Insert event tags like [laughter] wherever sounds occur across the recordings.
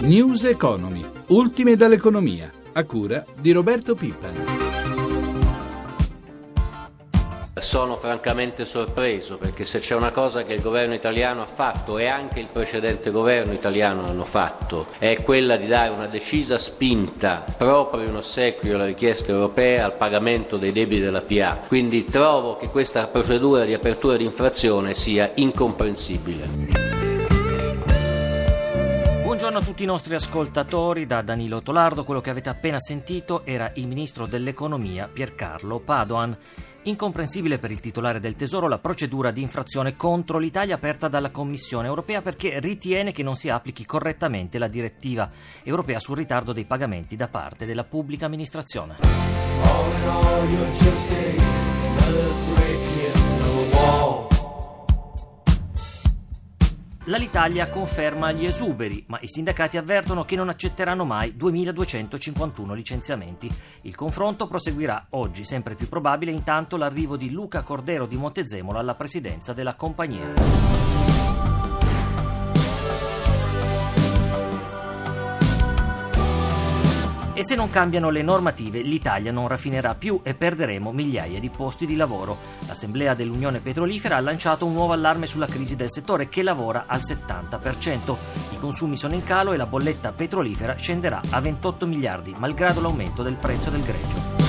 News Economy, ultime dall'economia, a cura di Roberto Pippa. Sono francamente sorpreso perché se c'è una cosa che il governo italiano ha fatto e anche il precedente governo italiano hanno fatto è quella di dare una decisa spinta proprio in ossequio alla richiesta europea al pagamento dei debiti della PA. Quindi trovo che questa procedura di apertura di infrazione sia incomprensibile. Tutti i nostri ascoltatori, da Danilo Tolardo. Quello che avete appena sentito era il ministro dell'economia Piercarlo Padoan. Incomprensibile per il titolare del Tesoro la procedura di infrazione contro l'Italia aperta dalla Commissione europea perché ritiene che non si applichi correttamente la direttiva europea sul ritardo dei pagamenti da parte della pubblica amministrazione. In all, L'Alitalia conferma gli esuberi, ma i sindacati avvertono che non accetteranno mai 2251 licenziamenti. Il confronto proseguirà oggi, sempre più probabile intanto l'arrivo di Luca Cordero di Montezemolo alla presidenza della compagnia. E se non cambiano le normative, l'Italia non raffinerà più e perderemo migliaia di posti di lavoro. L'Assemblea dell'Unione Petrolifera ha lanciato un nuovo allarme sulla crisi del settore che lavora al 70%. I consumi sono in calo e la bolletta petrolifera scenderà a 28 miliardi, malgrado l'aumento del prezzo del greggio.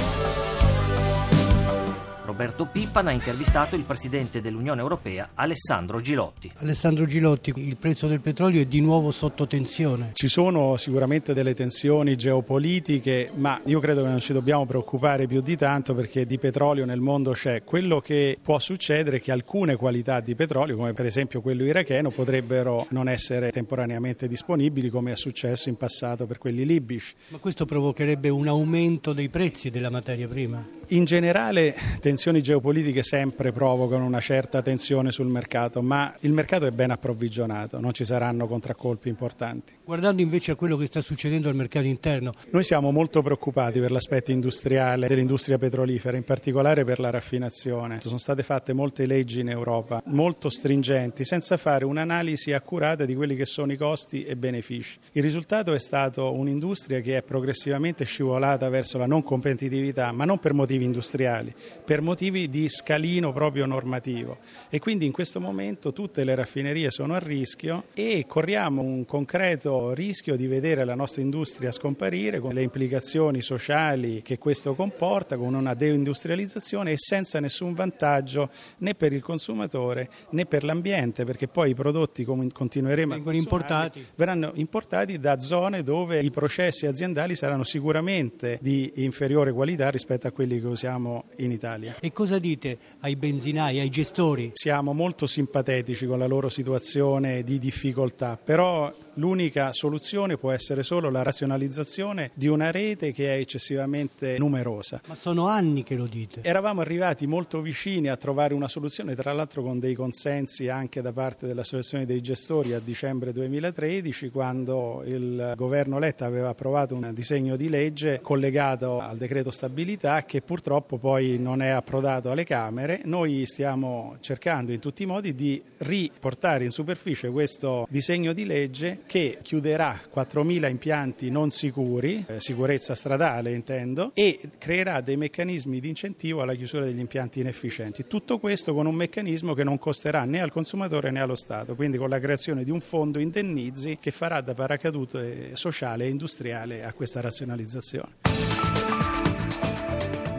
Roberto Pippan ha intervistato il presidente dell'Unione Europea Alessandro Gilotti. Alessandro Gilotti, il prezzo del petrolio è di nuovo sotto tensione. Ci sono sicuramente delle tensioni geopolitiche, ma io credo che non ci dobbiamo preoccupare più di tanto perché di petrolio nel mondo c'è. Quello che può succedere è che alcune qualità di petrolio, come per esempio quello iracheno, potrebbero non essere temporaneamente disponibili come è successo in passato per quelli libici. Ma questo provocherebbe un aumento dei prezzi della materia prima? In generale tensioni condizioni geopolitiche sempre provocano una certa tensione sul mercato, ma il mercato è ben approvvigionato, non ci saranno contraccolpi importanti. Guardando invece a quello che sta succedendo al mercato interno. Noi siamo molto preoccupati per l'aspetto industriale dell'industria petrolifera, in particolare per la raffinazione. Sono state fatte molte leggi in Europa, molto stringenti, senza fare un'analisi accurata di quelli che sono i costi e benefici. Il risultato è stato un'industria che è progressivamente scivolata verso la non competitività, ma non per motivi industriali, per motivi motivi di scalino proprio normativo e quindi in questo momento tutte le raffinerie sono a rischio e corriamo un concreto rischio di vedere la nostra industria scomparire con le implicazioni sociali che questo comporta, con una deindustrializzazione e senza nessun vantaggio né per il consumatore né per l'ambiente perché poi i prodotti continueremo Vengono a importati. verranno importati da zone dove i processi aziendali saranno sicuramente di inferiore qualità rispetto a quelli che usiamo in Italia. E cosa dite ai benzinai, ai gestori? Siamo molto simpatetici con la loro situazione di difficoltà, però l'unica soluzione può essere solo la razionalizzazione di una rete che è eccessivamente numerosa. Ma sono anni che lo dite. Eravamo arrivati molto vicini a trovare una soluzione, tra l'altro con dei consensi anche da parte dell'Associazione dei gestori a dicembre 2013, quando il governo Letta aveva approvato un disegno di legge collegato al decreto stabilità che purtroppo poi non è approvato approdato alle Camere, noi stiamo cercando in tutti i modi di riportare in superficie questo disegno di legge che chiuderà 4.000 impianti non sicuri, eh, sicurezza stradale intendo, e creerà dei meccanismi di incentivo alla chiusura degli impianti inefficienti. Tutto questo con un meccanismo che non costerà né al consumatore né allo Stato, quindi con la creazione di un fondo indennizi che farà da paracadute sociale e industriale a questa razionalizzazione.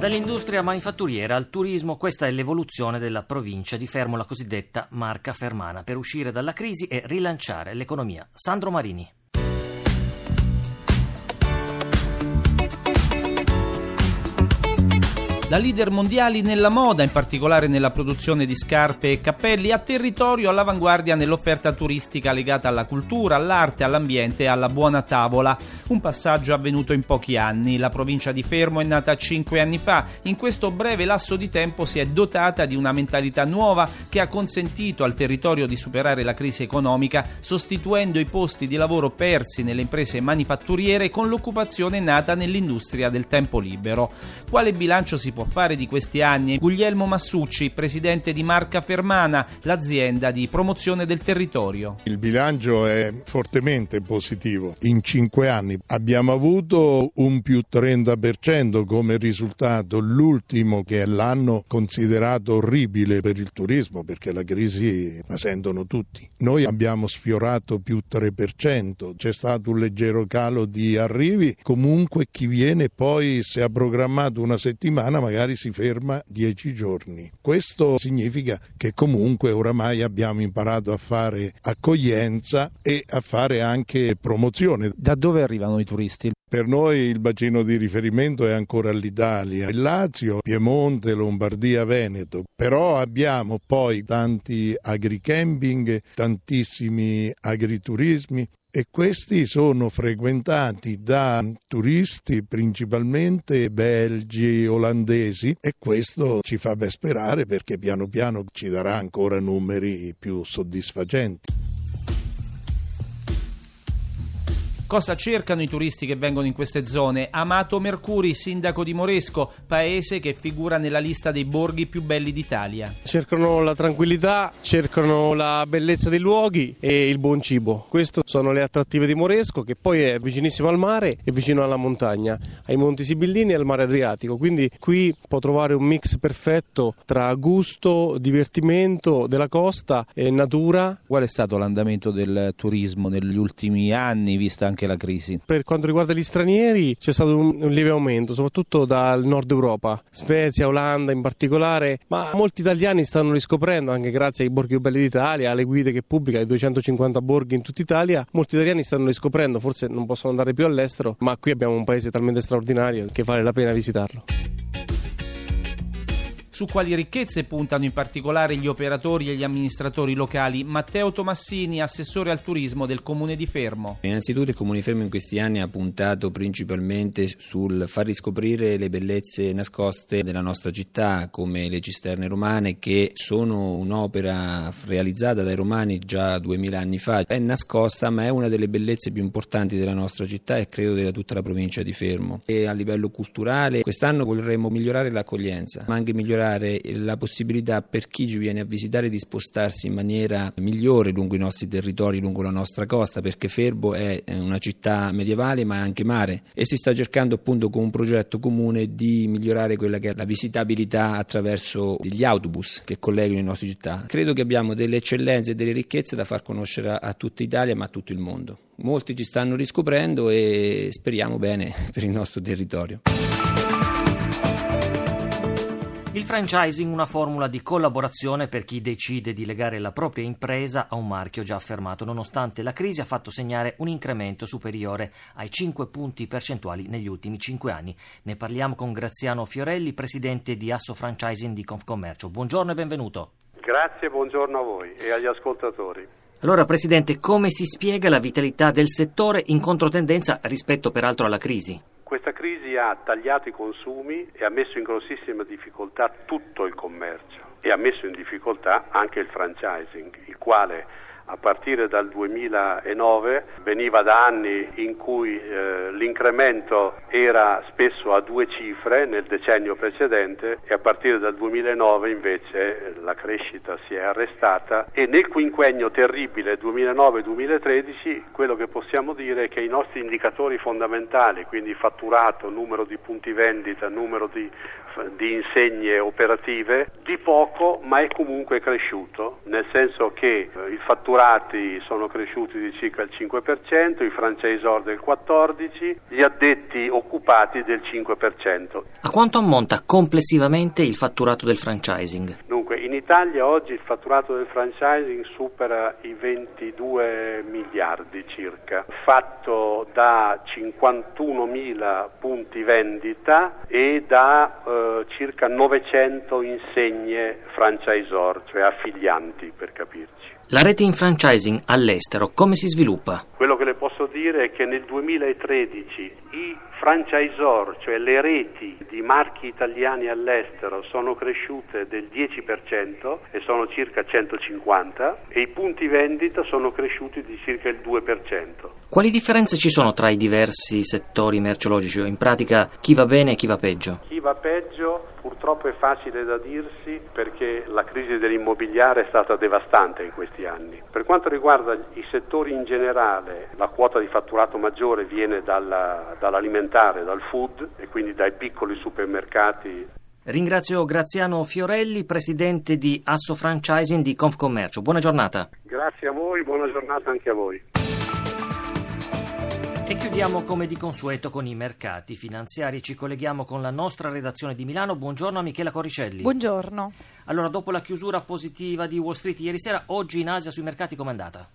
Dall'industria manifatturiera al turismo, questa è l'evoluzione della provincia di Fermo, la cosiddetta Marca Fermana, per uscire dalla crisi e rilanciare l'economia. Sandro Marini. Da leader mondiali nella moda, in particolare nella produzione di scarpe e cappelli, a territorio all'avanguardia nell'offerta turistica legata alla cultura, all'arte, all'ambiente e alla buona tavola. Un passaggio avvenuto in pochi anni. La provincia di Fermo è nata cinque anni fa. In questo breve lasso di tempo si è dotata di una mentalità nuova che ha consentito al territorio di superare la crisi economica, sostituendo i posti di lavoro persi nelle imprese manifatturiere con l'occupazione nata nell'industria del tempo libero. Quale bilancio si può può fare di questi anni. Guglielmo Massucci, presidente di Marca Fermana, l'azienda di promozione del territorio. Il bilancio è fortemente positivo. In cinque anni abbiamo avuto un più 30% come risultato, l'ultimo che è l'anno considerato orribile per il turismo perché la crisi la sentono tutti. Noi abbiamo sfiorato più 3%, c'è stato un leggero calo di arrivi, comunque chi viene poi se ha programmato una settimana magari si ferma 10 giorni. Questo significa che comunque oramai abbiamo imparato a fare accoglienza e a fare anche promozione. Da dove arrivano i turisti? Per noi il bacino di riferimento è ancora l'Italia, il Lazio, Piemonte, Lombardia, Veneto, però abbiamo poi tanti agricamping, tantissimi agriturismi e questi sono frequentati da turisti principalmente belgi, olandesi e questo ci fa ben sperare perché piano piano ci darà ancora numeri più soddisfacenti. Cosa cercano i turisti che vengono in queste zone? Amato Mercuri, sindaco di Moresco, paese che figura nella lista dei borghi più belli d'Italia. Cercano la tranquillità, cercano la bellezza dei luoghi e il buon cibo. Queste sono le attrattive di Moresco, che poi è vicinissimo al mare e vicino alla montagna, ai Monti Sibillini e al mare Adriatico. Quindi qui può trovare un mix perfetto tra gusto, divertimento della costa e natura. Qual è stato l'andamento del turismo negli ultimi anni, vista anche anche la crisi. Per quanto riguarda gli stranieri c'è stato un, un lieve aumento, soprattutto dal nord Europa, Svezia, Olanda in particolare, ma molti italiani stanno riscoprendo, anche grazie ai borghi belli d'Italia, alle guide che pubblica, ai 250 borghi in tutta Italia, molti italiani stanno riscoprendo, forse non possono andare più all'estero, ma qui abbiamo un paese talmente straordinario che vale la pena visitarlo. Su quali ricchezze puntano in particolare gli operatori e gli amministratori locali? Matteo Tomassini, assessore al turismo del Comune di Fermo. Innanzitutto il Comune di Fermo in questi anni ha puntato principalmente sul far riscoprire le bellezze nascoste della nostra città, come le cisterne romane, che sono un'opera realizzata dai romani già duemila anni fa. È nascosta, ma è una delle bellezze più importanti della nostra città e credo di tutta la provincia di Fermo. E a livello culturale, quest'anno vorremmo migliorare l'accoglienza, ma anche migliorare dare la possibilità per chi ci viene a visitare di spostarsi in maniera migliore lungo i nostri territori, lungo la nostra costa, perché Ferbo è una città medievale ma è anche mare e si sta cercando appunto con un progetto comune di migliorare quella che è la visitabilità attraverso gli autobus che collegano le nostre città. Credo che abbiamo delle eccellenze e delle ricchezze da far conoscere a tutta Italia ma a tutto il mondo. Molti ci stanno riscoprendo e speriamo bene [laughs] per il nostro territorio. Il franchising, una formula di collaborazione per chi decide di legare la propria impresa a un marchio già affermato, nonostante la crisi ha fatto segnare un incremento superiore ai 5 punti percentuali negli ultimi 5 anni. Ne parliamo con Graziano Fiorelli, presidente di Asso Franchising di Confcommercio. Buongiorno e benvenuto. Grazie, buongiorno a voi e agli ascoltatori. Allora, Presidente, come si spiega la vitalità del settore in controtendenza rispetto peraltro alla crisi? Ha tagliato i consumi e ha messo in grossissima difficoltà tutto il commercio e ha messo in difficoltà anche il franchising, il quale a partire dal 2009 veniva da anni in cui eh, l'incremento era spesso a due cifre nel decennio precedente e a partire dal 2009 invece la crescita si è arrestata e nel quinquennio terribile 2009-2013 quello che possiamo dire è che i nostri indicatori fondamentali, quindi fatturato, numero di punti vendita, numero di di insegne operative, di poco ma è comunque cresciuto, nel senso che eh, i fatturati sono cresciuti di circa il 5%, i franchisor del 14%, gli addetti occupati del 5%. A quanto ammonta complessivamente il fatturato del franchising? Italia oggi il fatturato del franchising supera i 22 miliardi circa, fatto da 51 mila punti vendita e da eh, circa 900 insegne franchisor, cioè affilianti per capirci. La rete in franchising all'estero come si sviluppa? Quello che le posso dire è che nel 2013 i franchisor, cioè le reti di marchi italiani all'estero, sono cresciute del 10% e sono circa 150 e i punti vendita sono cresciuti di circa il 2%. Quali differenze ci sono tra i diversi settori merceologici? In pratica chi va bene e chi va peggio? Chi va peggio purtroppo è facile da dirsi perché la crisi dell'immobiliare è stata devastante in questi anni. Per quanto riguarda i settori in generale, la quota di fatturato maggiore viene dalla, dall'alimentare, dal food e quindi dai piccoli supermercati Ringrazio Graziano Fiorelli, presidente di Asso Franchising di Confcommercio. Buona giornata. Grazie a voi, buona giornata anche a voi. E chiudiamo come di consueto con i mercati finanziari. Ci colleghiamo con la nostra redazione di Milano. Buongiorno a Michela Coricelli. Buongiorno. Allora, dopo la chiusura positiva di Wall Street ieri sera, oggi in Asia sui mercati com'è andata?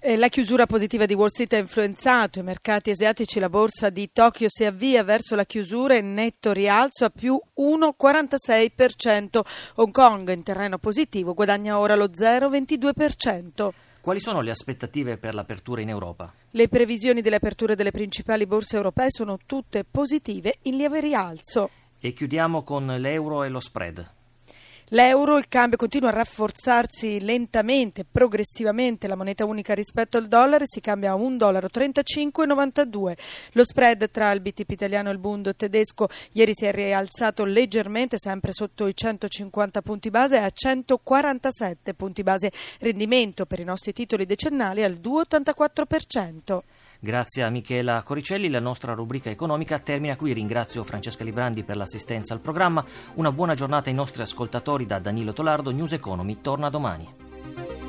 Eh, la chiusura positiva di Wall Street ha influenzato i mercati asiatici, la borsa di Tokyo si avvia verso la chiusura in netto rialzo a più 1,46%. Hong Kong in terreno positivo guadagna ora lo 0,22%. Quali sono le aspettative per l'apertura in Europa? Le previsioni delle aperture delle principali borse europee sono tutte positive in lieve rialzo. E chiudiamo con l'euro e lo spread. L'euro, il cambio continua a rafforzarsi lentamente, progressivamente la moneta unica rispetto al dollaro si cambia a 1,3592 dollaro. Lo spread tra il BTP italiano e il Bund tedesco ieri si è rialzato leggermente, sempre sotto i 150 punti base a 147 punti base. Rendimento per i nostri titoli decennali al 2,84%. Grazie a Michela Coricelli, la nostra rubrica economica termina qui. Ringrazio Francesca Librandi per l'assistenza al programma. Una buona giornata ai nostri ascoltatori da Danilo Tolardo. News Economy torna domani.